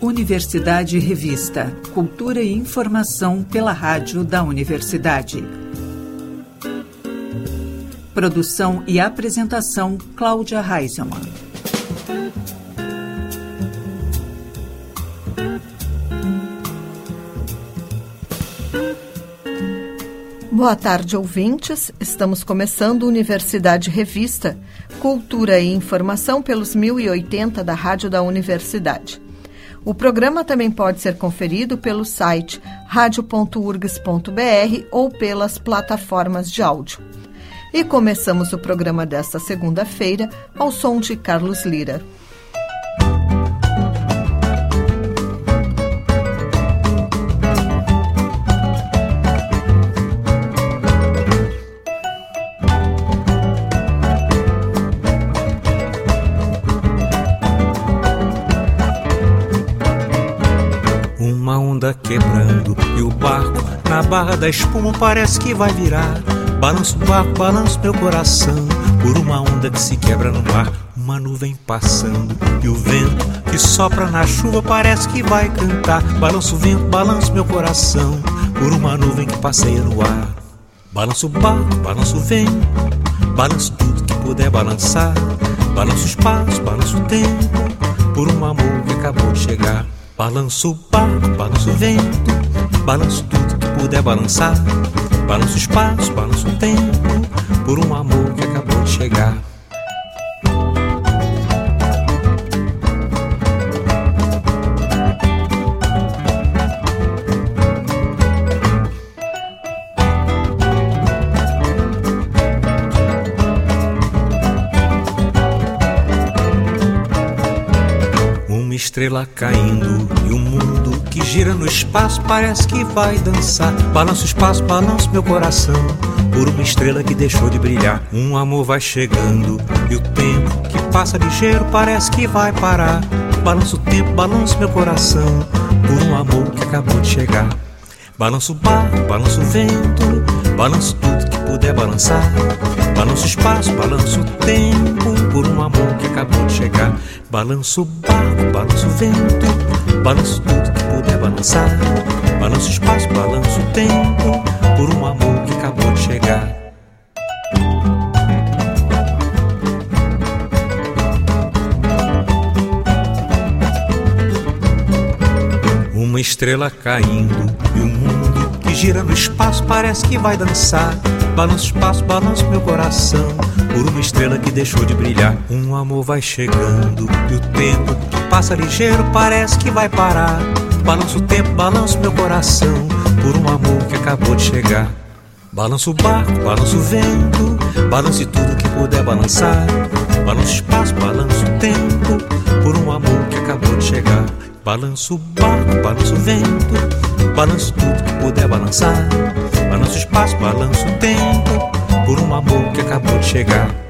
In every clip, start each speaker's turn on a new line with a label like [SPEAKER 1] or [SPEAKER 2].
[SPEAKER 1] Universidade Revista. Cultura e informação pela rádio da universidade. Produção e apresentação Cláudia Reisemann.
[SPEAKER 2] Boa tarde, ouvintes. Estamos começando Universidade Revista, Cultura e Informação pelos 1080 da Rádio da Universidade. O programa também pode ser conferido pelo site radio.urgs.br ou pelas plataformas de áudio. E começamos o programa desta segunda-feira ao som de Carlos Lira.
[SPEAKER 3] Barra da espuma parece que vai virar. Balanço o barco, balanço meu coração por uma onda que se quebra no mar. Uma nuvem passando e o vento que sopra na chuva parece que vai cantar. Balanço o vento, balanço meu coração por uma nuvem que passeia no ar. Balanço o barco, balanço o vento, balanço tudo que puder balançar. Balanço os passos, balanço o tempo por um amor que acabou de chegar. Balanço o barco, balanço o vento, balanço tudo que puder balançar. Balanço os passos, balanço o tempo, por um amor que acabou de chegar. Estrela caindo e o mundo que gira no espaço parece que vai dançar. Balança o espaço, balança meu coração por uma estrela que deixou de brilhar. Um amor vai chegando e o tempo que passa ligeiro parece que vai parar. Balança o tempo, balança meu coração por um amor que acabou de chegar. Balança o barco, balança o vento, balança tudo que puder balançar. Balança o espaço, balança o tempo amor que acabou de chegar. Balança o barco, balança o vento, balança tudo que puder balançar. Balança o espaço, balança o tempo por um amor que acabou de chegar. Uma estrela caindo e que gira no espaço parece que vai dançar. Balança o espaço, balança meu coração. Por uma estrela que deixou de brilhar Um amor vai chegando. E o tempo que passa ligeiro parece que vai parar. Balança o tempo, balança meu coração. Por um amor que acabou de chegar. Balança o barco, balança o vento. Balance tudo que puder balançar. Balança o espaço, balança o tempo. Por um amor que acabou de chegar. Balança o barco, balança o vento Balança tudo que puder balançar. Balança o espaço, balança o tempo Por um amor que acabou de chegar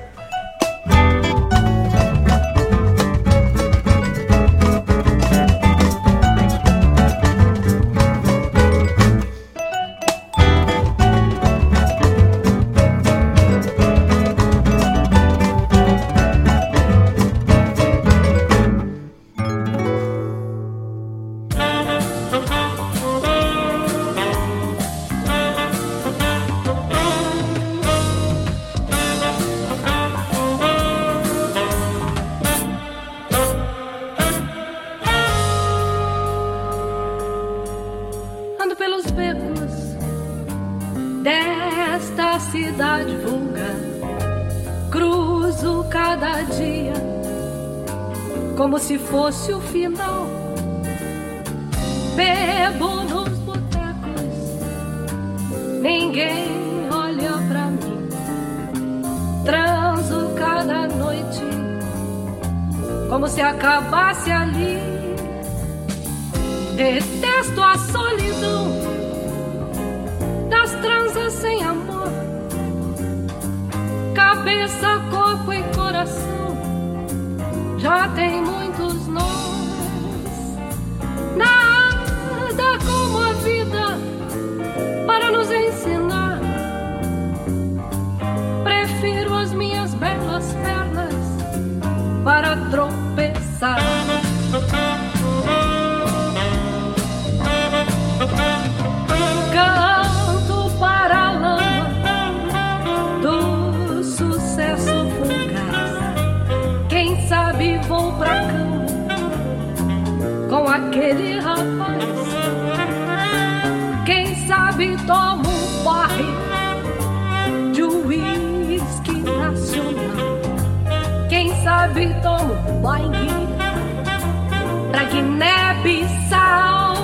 [SPEAKER 4] Guiné-Bissau.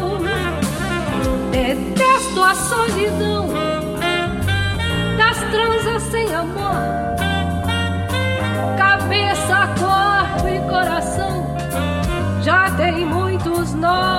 [SPEAKER 4] Detesto a solidão das transas sem amor. Cabeça, corpo e coração já tem muitos nós.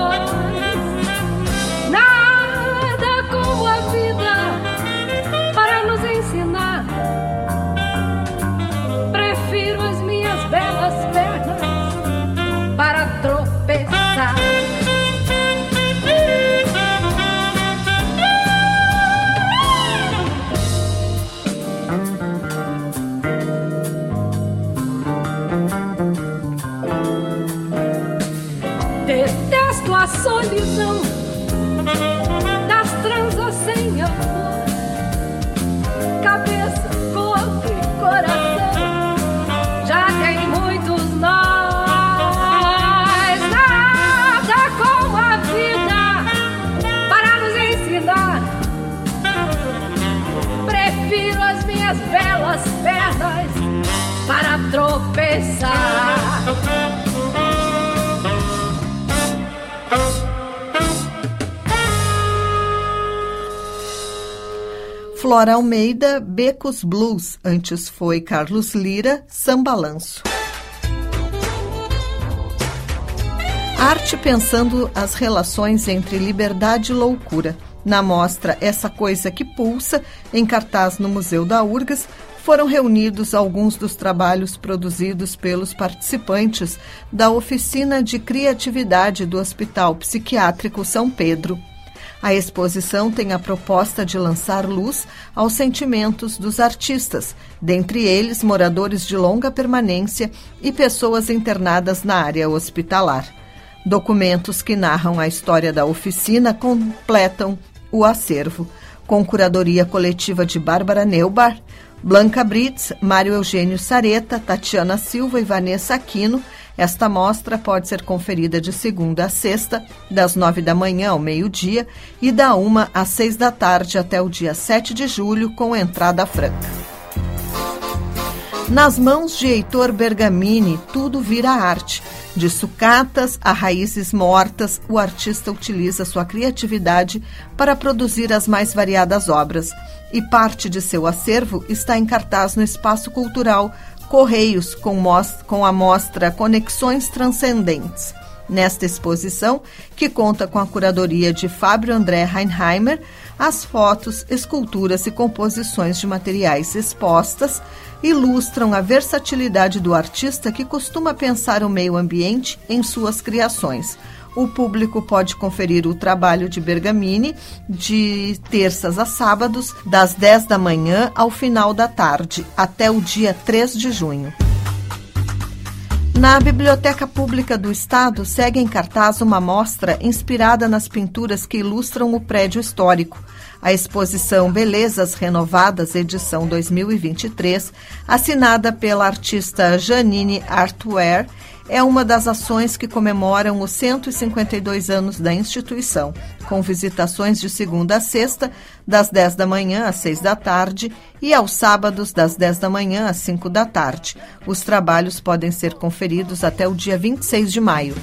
[SPEAKER 2] Flora Almeida, Becos Blues. Antes foi Carlos Lira, Sambalanço. Arte pensando as relações entre liberdade e loucura. Na mostra Essa Coisa que Pulsa, em cartaz no Museu da URGS, foram reunidos alguns dos trabalhos produzidos pelos participantes da oficina de criatividade do Hospital Psiquiátrico São Pedro. A exposição tem a proposta de lançar luz aos sentimentos dos artistas, dentre eles moradores de longa permanência e pessoas internadas na área hospitalar. Documentos que narram a história da oficina completam o acervo, com curadoria coletiva de Bárbara Neubar, Blanca Brits, Mário Eugênio Sareta, Tatiana Silva e Vanessa Aquino. Esta mostra pode ser conferida de segunda a sexta, das nove da manhã ao meio-dia e da uma às seis da tarde até o dia 7 de julho, com entrada franca. Nas mãos de Heitor Bergamini, tudo vira arte. De sucatas a raízes mortas, o artista utiliza sua criatividade para produzir as mais variadas obras. E parte de seu acervo está em cartaz no Espaço Cultural Correios, com, com a mostra Conexões Transcendentes. Nesta exposição, que conta com a curadoria de Fábio André Heinheimer, as fotos, esculturas e composições de materiais expostas ilustram a versatilidade do artista que costuma pensar o meio ambiente em suas criações. O público pode conferir o trabalho de Bergamini de terças a sábados, das 10 da manhã ao final da tarde, até o dia 3 de junho. Na Biblioteca Pública do Estado segue em cartaz uma mostra inspirada nas pinturas que ilustram o prédio histórico. A exposição Belezas Renovadas, edição 2023, assinada pela artista Janine Artware, é uma das ações que comemoram os 152 anos da instituição, com visitações de segunda a sexta, das 10 da manhã às 6 da tarde, e aos sábados, das 10 da manhã às 5 da tarde. Os trabalhos podem ser conferidos até o dia 26 de maio.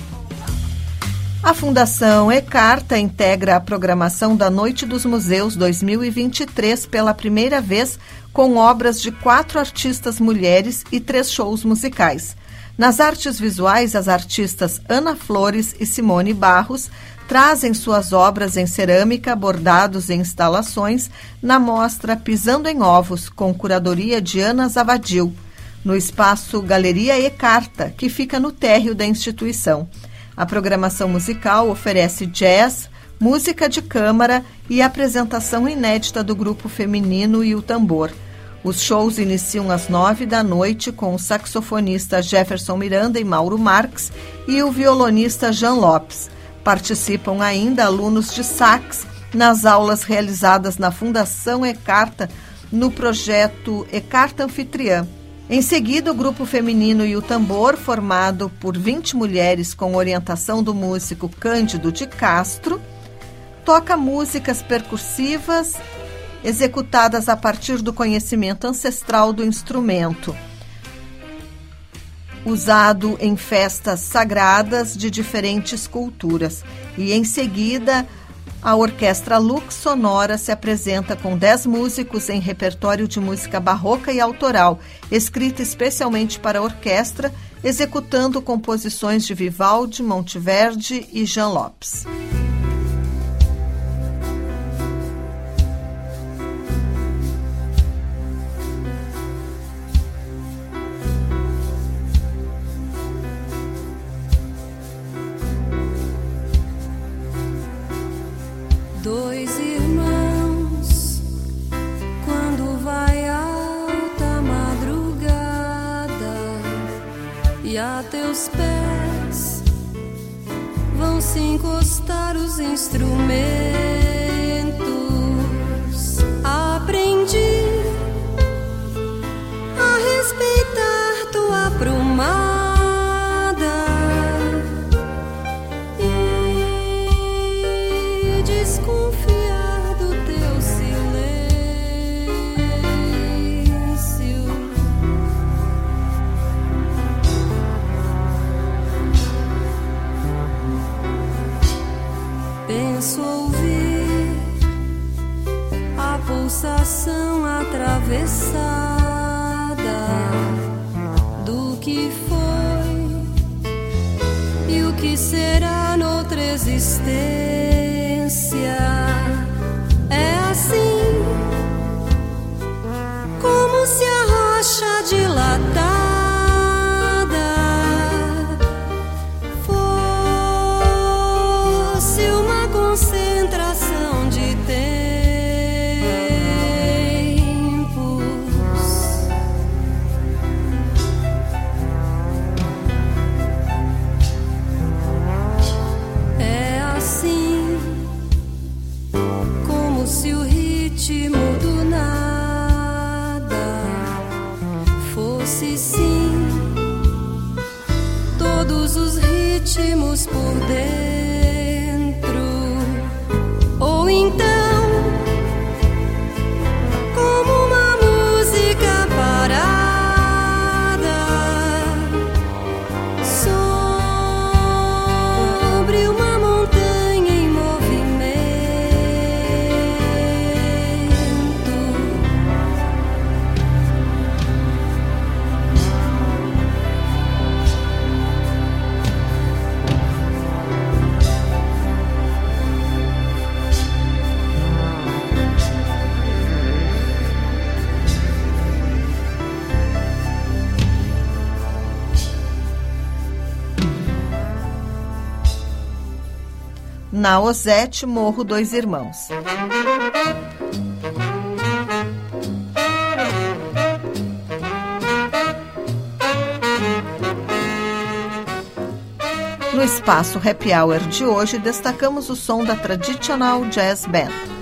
[SPEAKER 2] A Fundação Ecarta integra a programação da Noite dos Museus 2023 pela primeira vez, com obras de quatro artistas mulheres e três shows musicais. Nas artes visuais, as artistas Ana Flores e Simone Barros trazem suas obras em cerâmica, bordados e instalações na mostra Pisando em Ovos, com curadoria de Ana Zavadil, no espaço Galeria e Carta, que fica no térreo da instituição. A programação musical oferece jazz, música de câmara e apresentação inédita do grupo feminino e o tambor.
[SPEAKER 5] Os shows iniciam às nove da noite com o saxofonista Jefferson Miranda e Mauro Marques e o violonista Jean Lopes. Participam ainda alunos de sax nas aulas realizadas na Fundação Ecarta no projeto Ecarta Anfitriã. Em seguida, o grupo feminino e o tambor, formado por 20 mulheres com orientação do músico Cândido de Castro, toca músicas percussivas executadas a partir do conhecimento ancestral do instrumento, usado em festas sagradas de diferentes culturas. E em seguida, a Orquestra Lux Sonora se apresenta com 10 músicos em repertório de música barroca e autoral, escrita especialmente para a orquestra, executando composições de Vivaldi, Monteverdi e Jean Lopes. Na Osete, Morro Dois Irmãos. No espaço Happy Hour de hoje, destacamos o som da Traditional Jazz Band.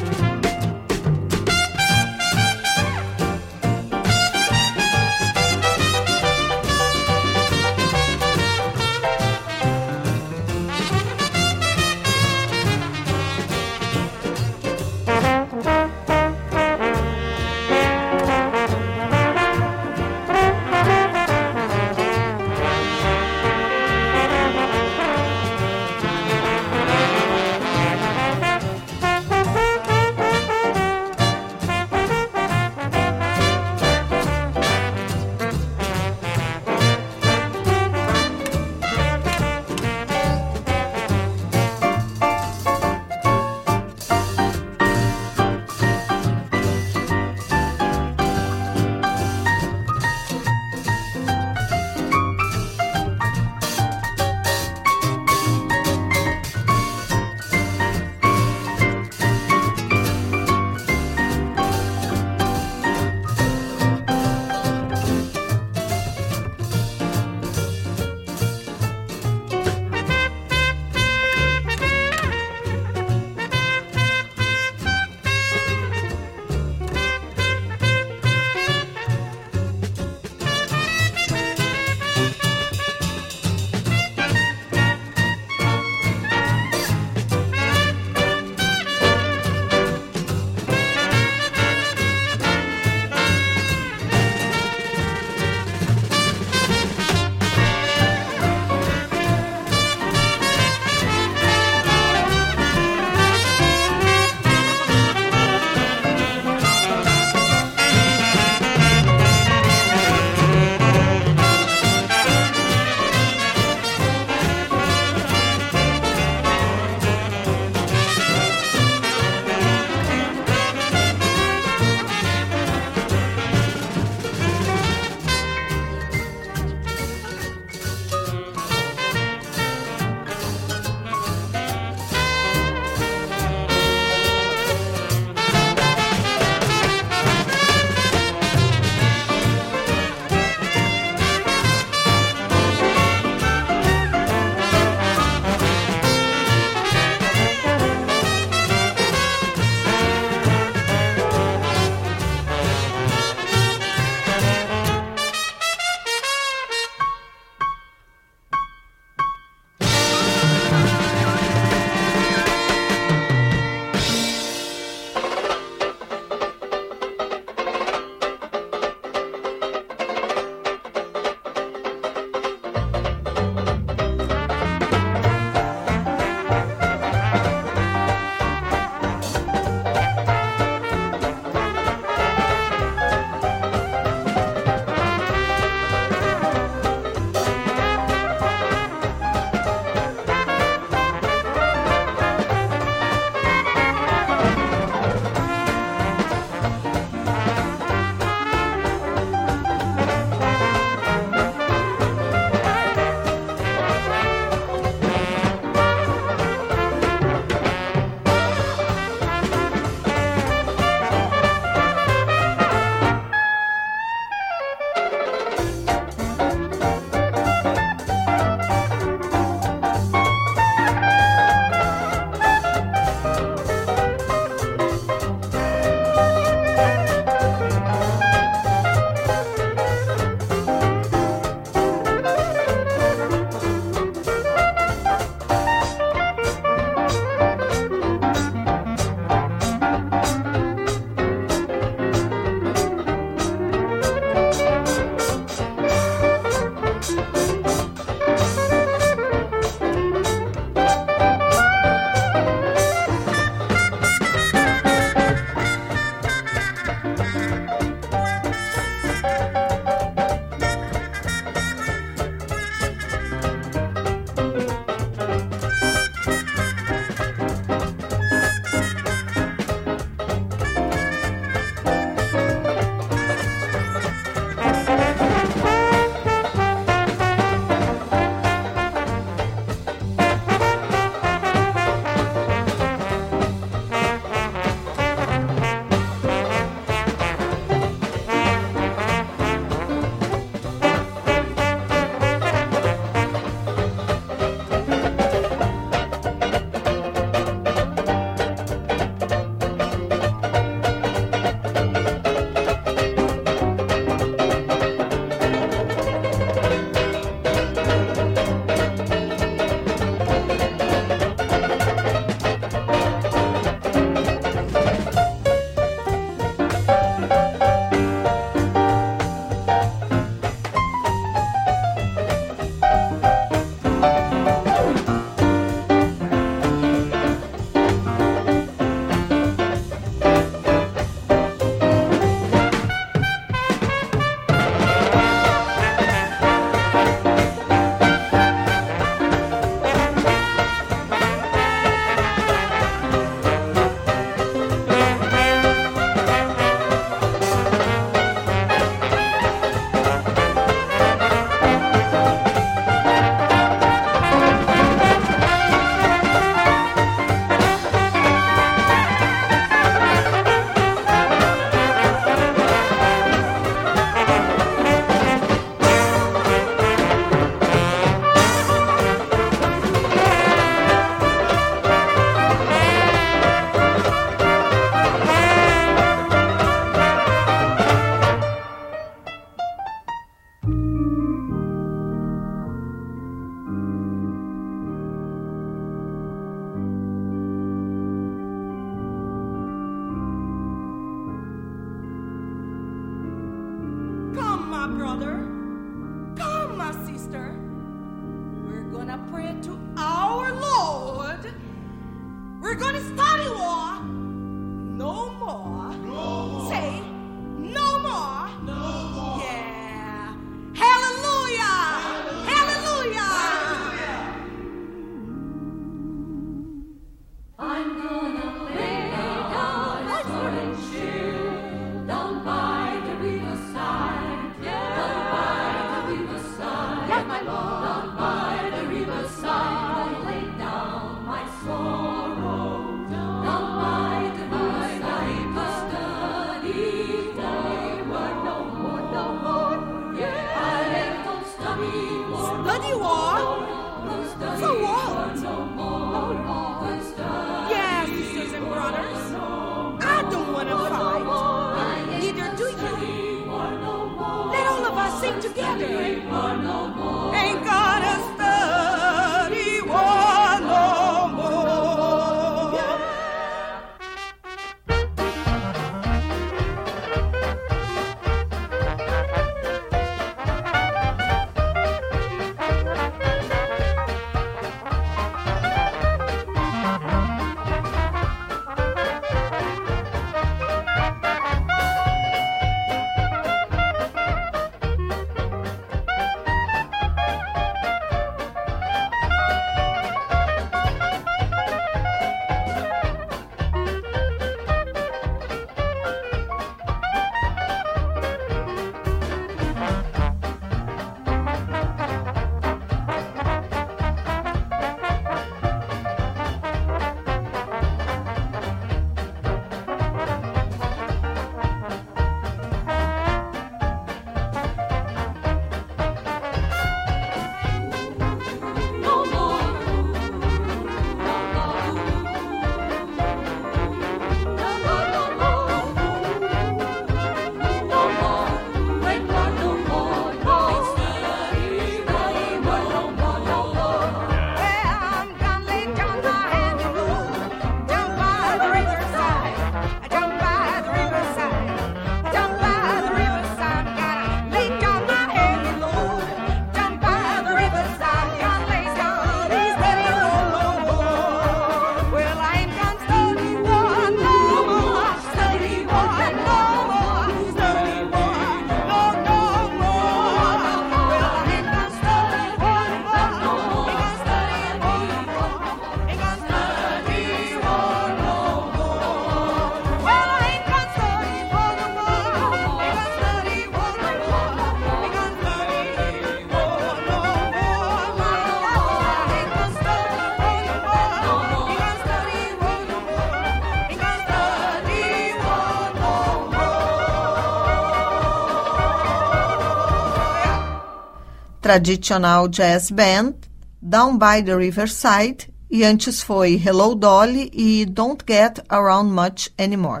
[SPEAKER 2] Tradicional jazz band, Down by the Riverside, e antes foi Hello Dolly e Don't Get Around Much Anymore.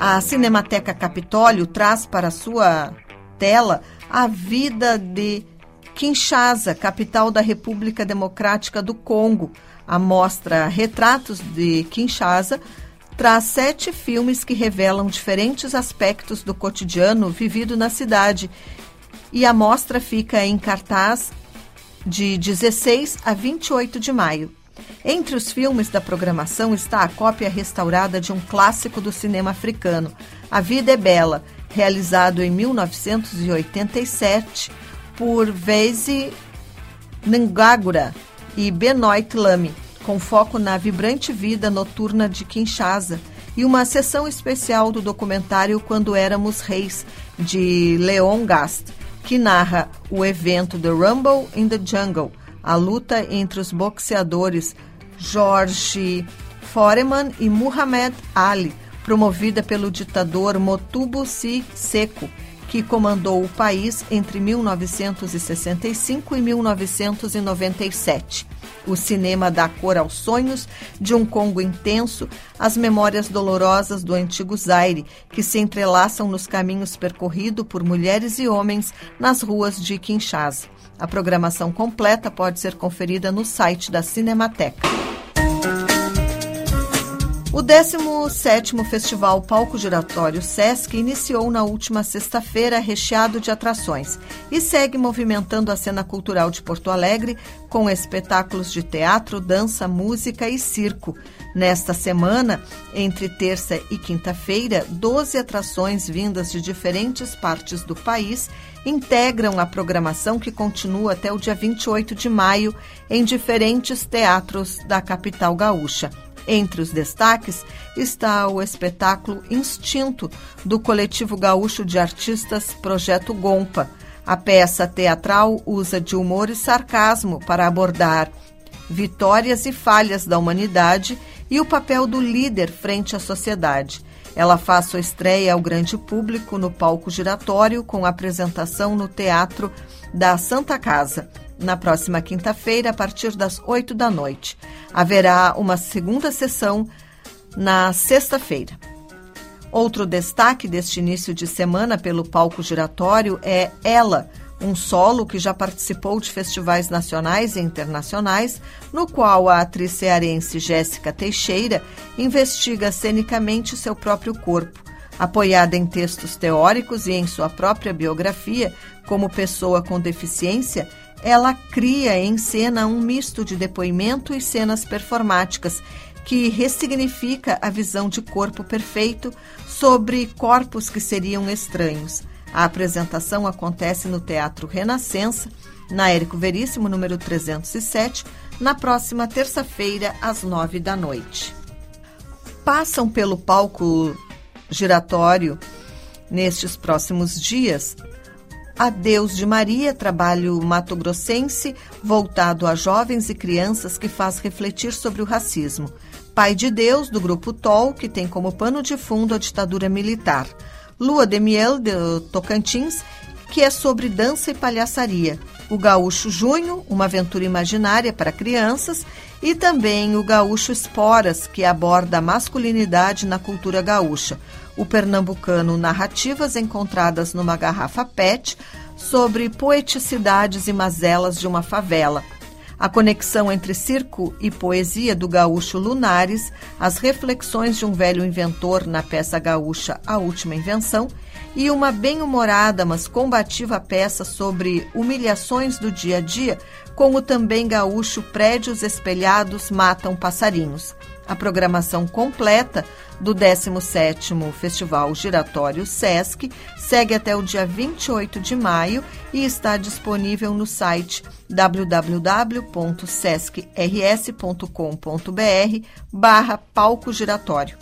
[SPEAKER 2] A Cinemateca Capitólio traz para sua tela a vida de Kinshasa, capital da República Democrática do Congo. A mostra Retratos de Kinshasa traz sete filmes que revelam diferentes aspectos do cotidiano vivido na cidade. E a mostra fica em cartaz de 16 a 28 de maio. Entre os filmes da programação está a cópia restaurada de um clássico do cinema africano, A Vida é Bela, realizado em 1987 por Vese Ngagura e Benoit Lamy com foco na vibrante vida noturna de Kinshasa, e uma sessão especial do documentário Quando Éramos Reis, de Leon Gast, que narra o evento The Rumble in the Jungle, a luta entre os boxeadores George Foreman e Muhammad Ali, promovida pelo ditador Motubu Seko, que comandou o país entre 1965 e 1997 o cinema dá cor aos sonhos de um Congo intenso, as memórias dolorosas do antigo Zaire, que se entrelaçam nos caminhos percorridos por mulheres e homens nas ruas de Kinshasa. A programação completa pode ser conferida no site da Cinemateca. O 17º Festival Palco Giratório Sesc iniciou na última sexta-feira recheado de atrações e segue movimentando a cena cultural de Porto Alegre com espetáculos de teatro, dança, música e circo. Nesta semana, entre terça e quinta-feira, 12 atrações vindas de diferentes partes do país integram a programação que continua até o dia 28 de maio em diferentes teatros da capital gaúcha. Entre os destaques está o espetáculo Instinto, do coletivo gaúcho de artistas Projeto Gompa. A peça teatral usa de humor e sarcasmo para abordar vitórias e falhas da humanidade e o papel do líder frente à sociedade. Ela faz sua estreia ao grande público no palco giratório com apresentação no Teatro da Santa Casa na próxima quinta-feira, a partir das 8 da noite. Haverá uma segunda sessão na sexta-feira. Outro destaque deste início de semana pelo palco giratório é Ela, um solo que já participou de festivais nacionais e internacionais, no qual a atriz cearense Jéssica Teixeira investiga cenicamente seu próprio corpo. Apoiada em textos teóricos e em sua própria biografia, como pessoa com deficiência, ela cria em cena um misto de depoimento e cenas performáticas que ressignifica a visão de corpo perfeito sobre corpos que seriam estranhos. A apresentação acontece no Teatro Renascença, na Érico Veríssimo, número 307, na próxima terça-feira, às nove da noite. Passam pelo palco giratório nestes próximos dias Adeus de Maria, trabalho mato-grossense voltado a jovens e crianças que faz refletir sobre o racismo. Pai de Deus, do grupo TOL, que tem como pano de fundo a ditadura militar. Lua de Miel, de Tocantins, que é sobre dança e palhaçaria. O Gaúcho Junho, uma aventura imaginária para crianças. E também o Gaúcho Esporas, que aborda a masculinidade na cultura gaúcha o pernambucano Narrativas Encontradas numa Garrafa PET sobre poeticidades e mazelas de uma favela. A conexão entre circo e poesia do gaúcho Lunares, as reflexões de um velho inventor na peça gaúcha A Última Invenção e uma bem-humorada, mas combativa peça sobre humilhações do dia a dia, com o também gaúcho Prédios Espelhados Matam Passarinhos. A programação completa do 17º Festival Giratório Sesc segue até o dia 28 de maio e está disponível no site www.sescrs.com.br barra palco giratório.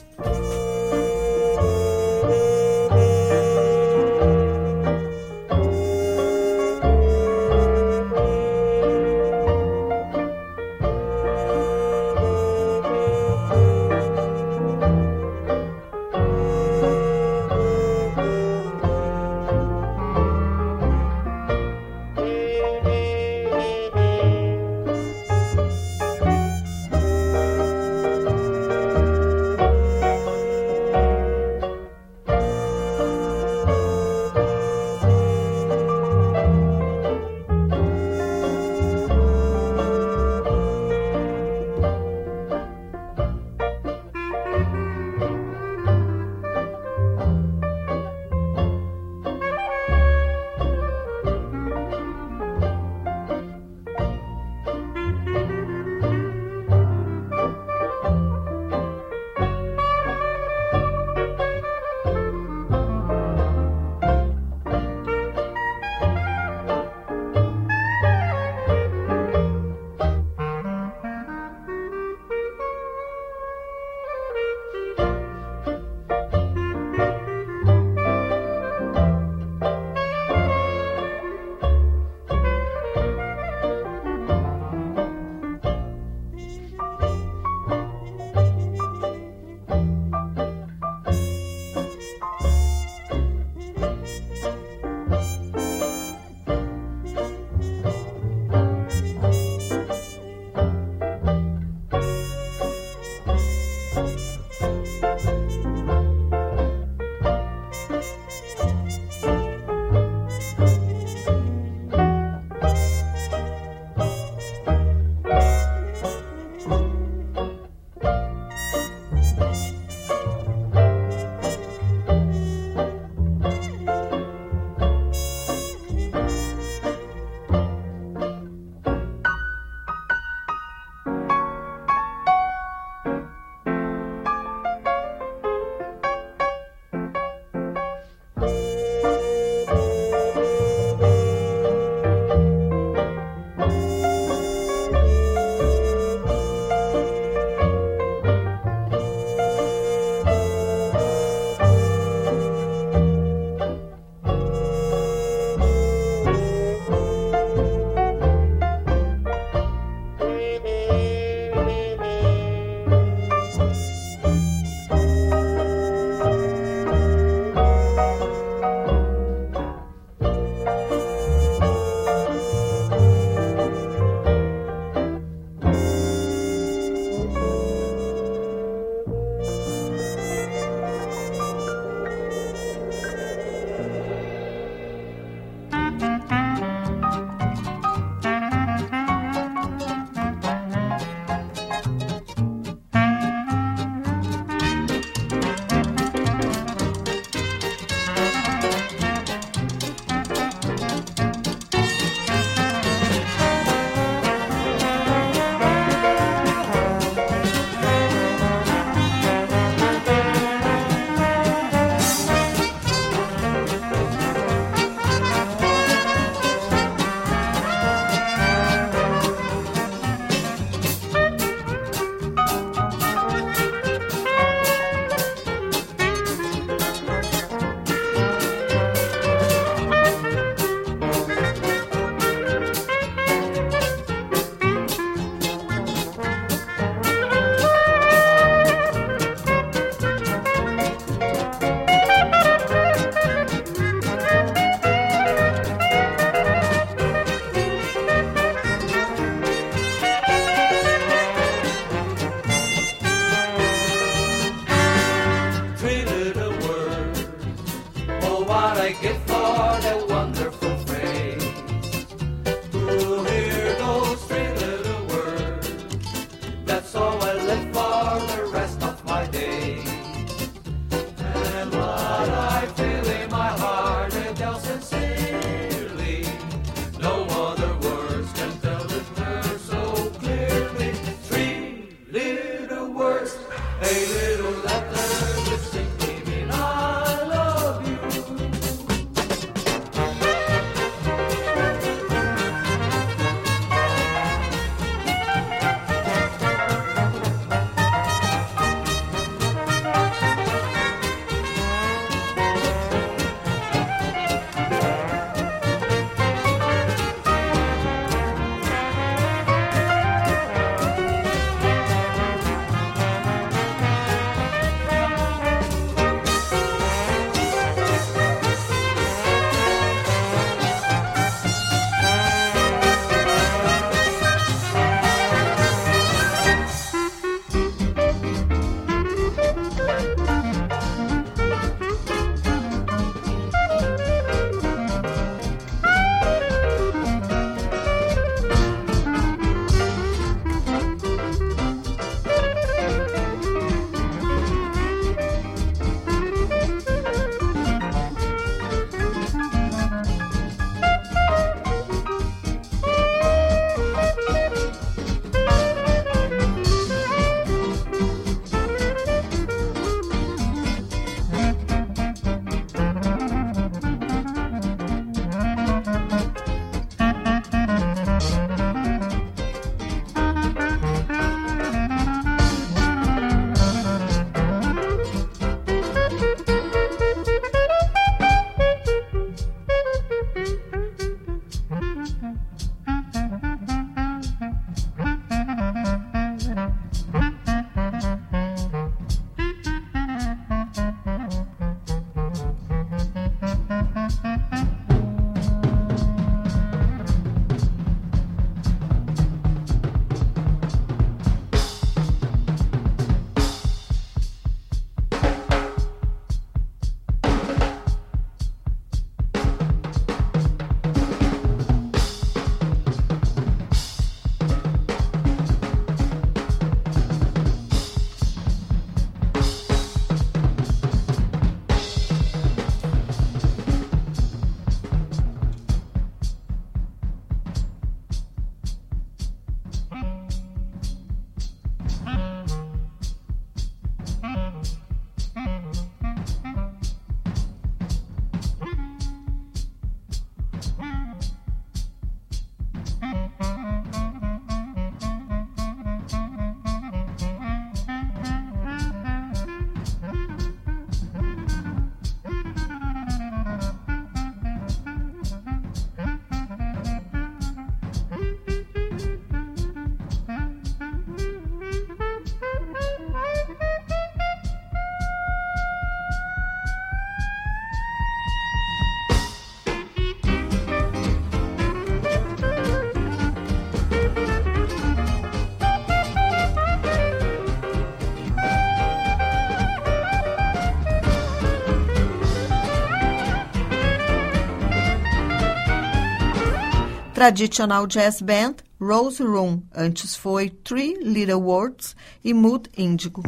[SPEAKER 2] Traditional Jazz Band, Rose Room. Antes foi Three Little Words e Mood Indigo.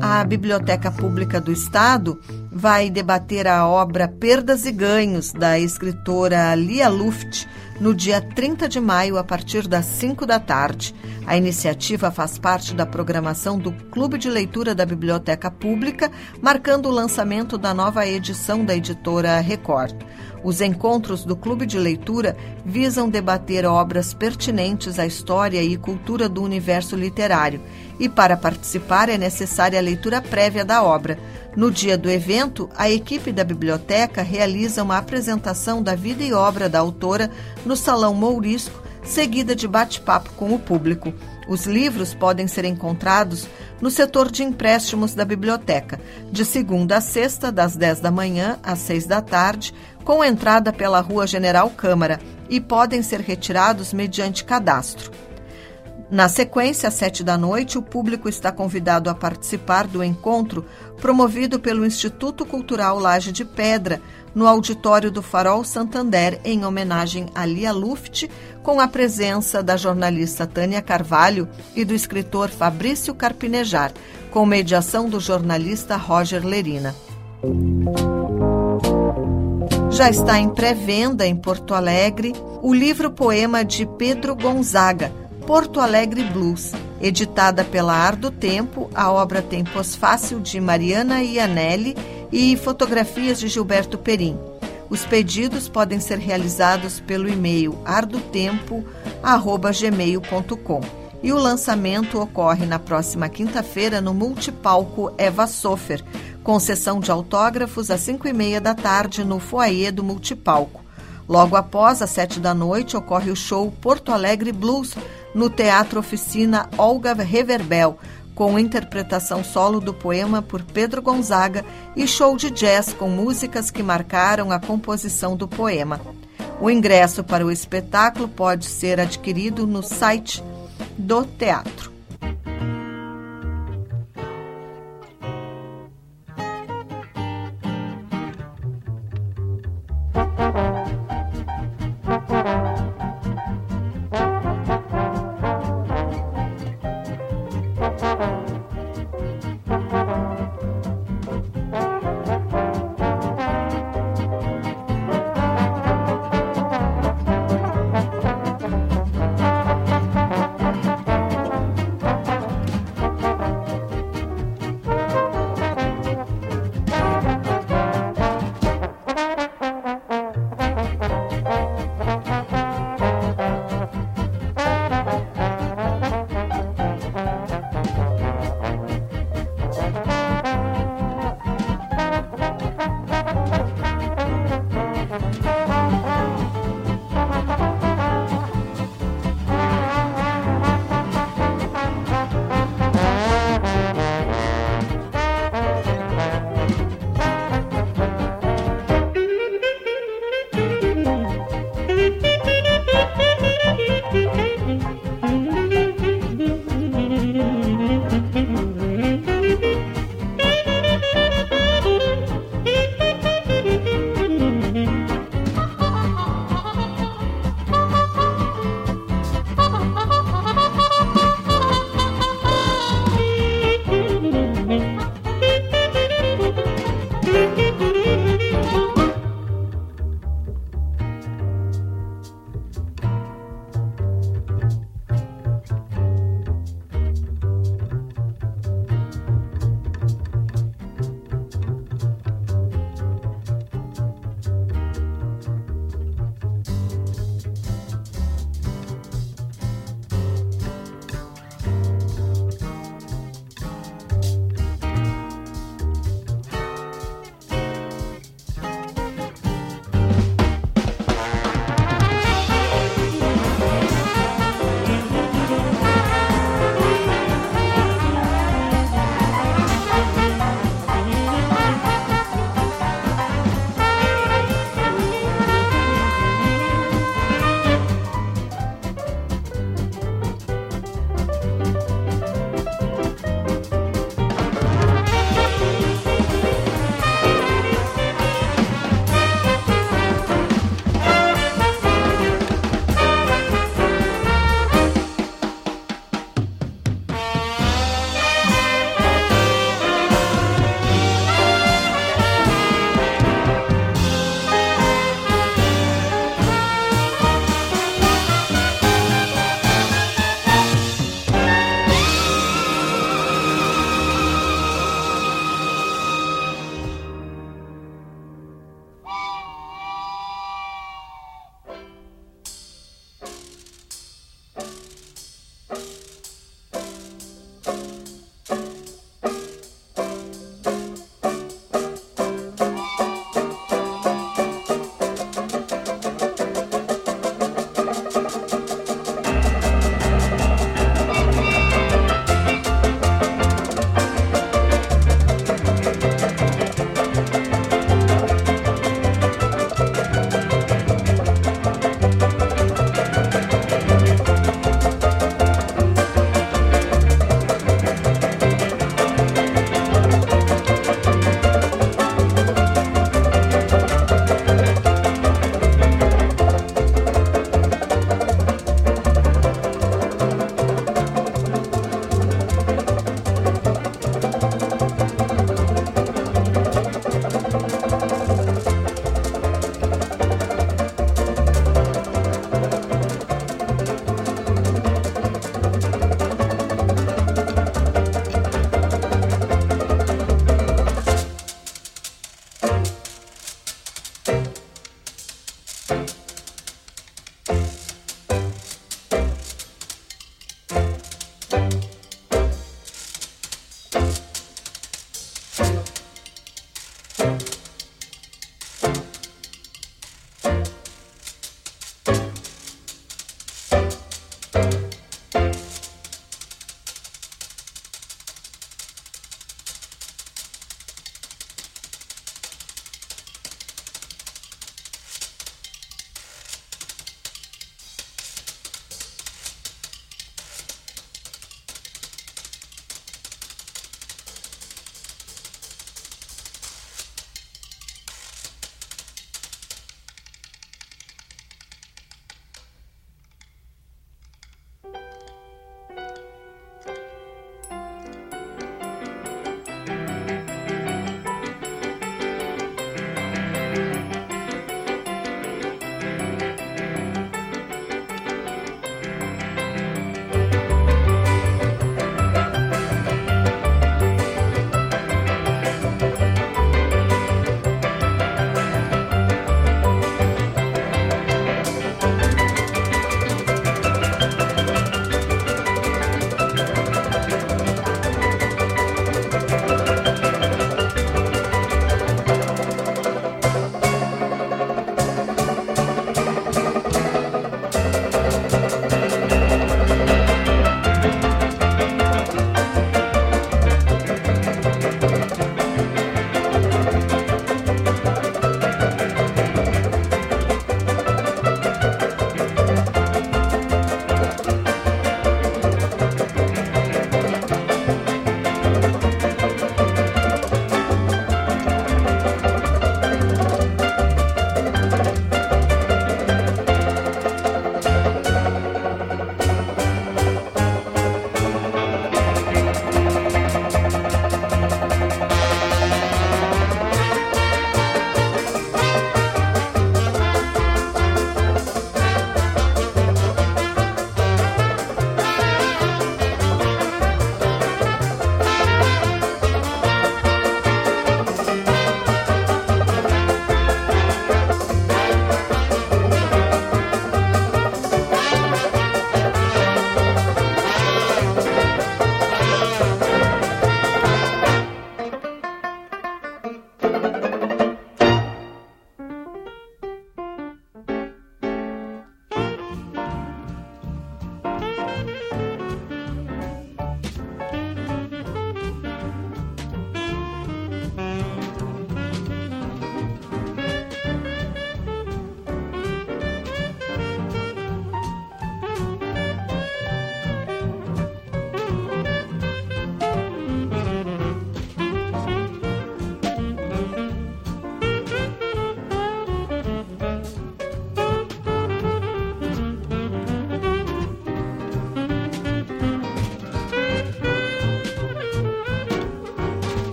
[SPEAKER 2] A Biblioteca Pública do Estado vai debater a obra Perdas e Ganhos, da escritora Lia Luft, no dia 30 de maio, a partir das 5 da tarde. A iniciativa faz parte da programação do Clube de Leitura da Biblioteca Pública, marcando o lançamento da nova edição da editora Record. Os encontros do Clube de Leitura visam debater obras pertinentes à história e cultura do universo literário, e para participar é necessária a leitura prévia da obra. No dia do evento, a equipe da biblioteca realiza uma apresentação da vida e obra da autora no Salão Mourisco, seguida de bate-papo com o público. Os livros podem ser encontrados no setor de empréstimos da biblioteca, de segunda a sexta, das 10 da manhã às 6 da tarde, com entrada pela Rua General Câmara, e podem ser retirados mediante cadastro. Na sequência, às sete da noite, o público está convidado a participar do encontro promovido pelo Instituto Cultural Laje de Pedra, no auditório do Farol Santander, em homenagem a Lia Luft, com a presença da jornalista Tânia Carvalho e do escritor Fabrício Carpinejar, com mediação do jornalista Roger Lerina. Já está em pré-venda em Porto Alegre o livro-poema de Pedro Gonzaga, Porto Alegre Blues. Editada pela Ar do Tempo, a obra tem pós-fácil de Mariana Ianelli e fotografias de Gilberto Perim. Os pedidos podem ser realizados pelo e-mail ardotempo@gmail.com. E o lançamento ocorre na próxima quinta-feira no Multipalco Eva Sofer, com sessão de autógrafos às 5 e meia da tarde no foyer do Multipalco. Logo após, às sete da noite, ocorre o show Porto Alegre Blues, no Teatro Oficina Olga Reverbel, com interpretação solo do poema por Pedro Gonzaga e show de jazz com músicas que marcaram a composição do poema. O ingresso para o espetáculo pode ser adquirido no site do teatro.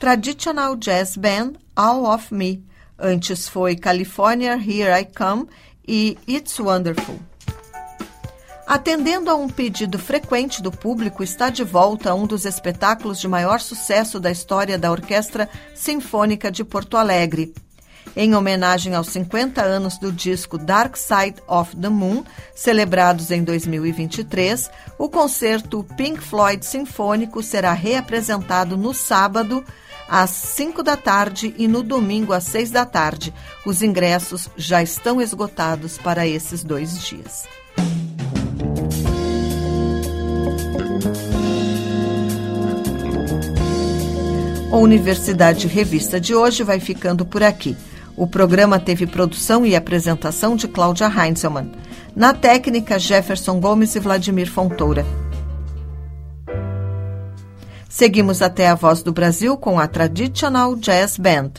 [SPEAKER 2] Traditional Jazz Band All of Me. Antes foi California Here I Come e It's Wonderful. Atendendo a um pedido frequente do público, está de volta um dos espetáculos de maior sucesso da história da Orquestra Sinfônica de Porto Alegre. Em homenagem aos 50 anos do disco Dark Side of the Moon, celebrados em 2023, o concerto Pink Floyd Sinfônico será reapresentado no sábado, às 5 da tarde e no domingo às 6 da tarde. Os ingressos já estão esgotados para esses dois dias. A Universidade Revista de hoje vai ficando por aqui. O programa teve produção e apresentação de Cláudia Heinzelmann. Na técnica, Jefferson Gomes e Vladimir Fontoura. Seguimos até a Voz do Brasil com a Traditional Jazz Band.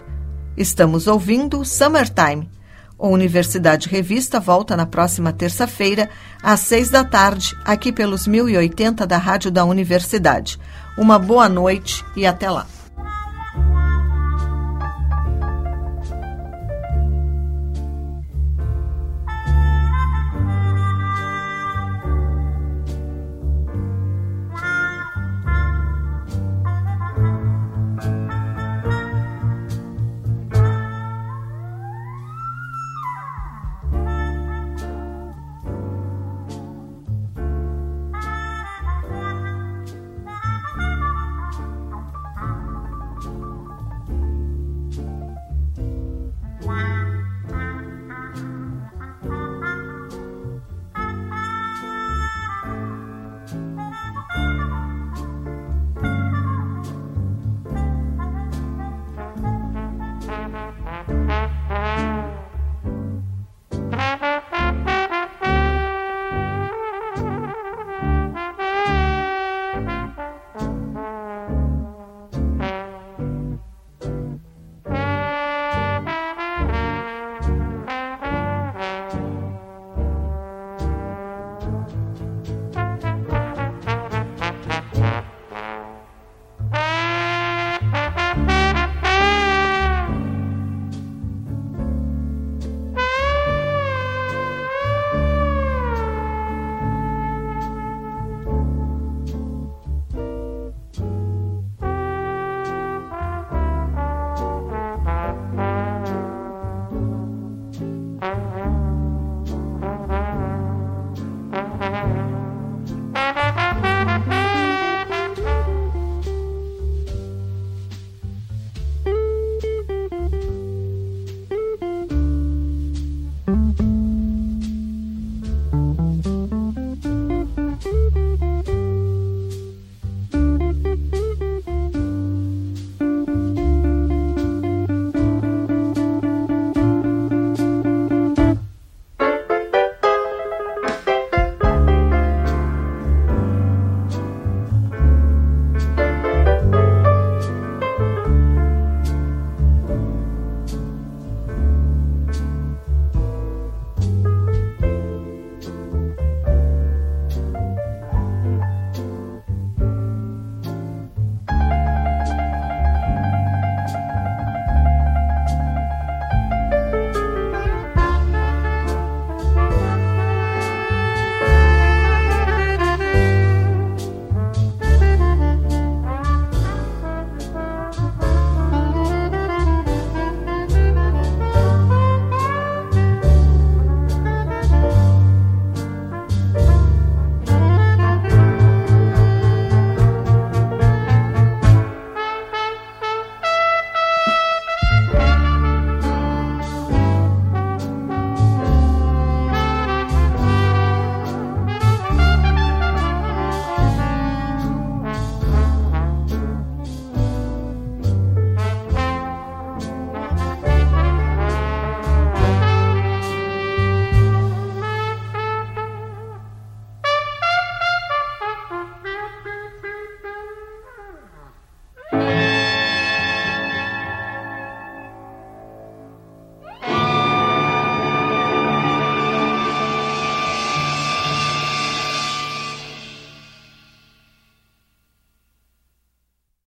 [SPEAKER 2] Estamos ouvindo Summertime. A Universidade Revista volta na próxima terça-feira, às seis da tarde, aqui pelos 1080 da Rádio da Universidade. Uma boa noite e até lá.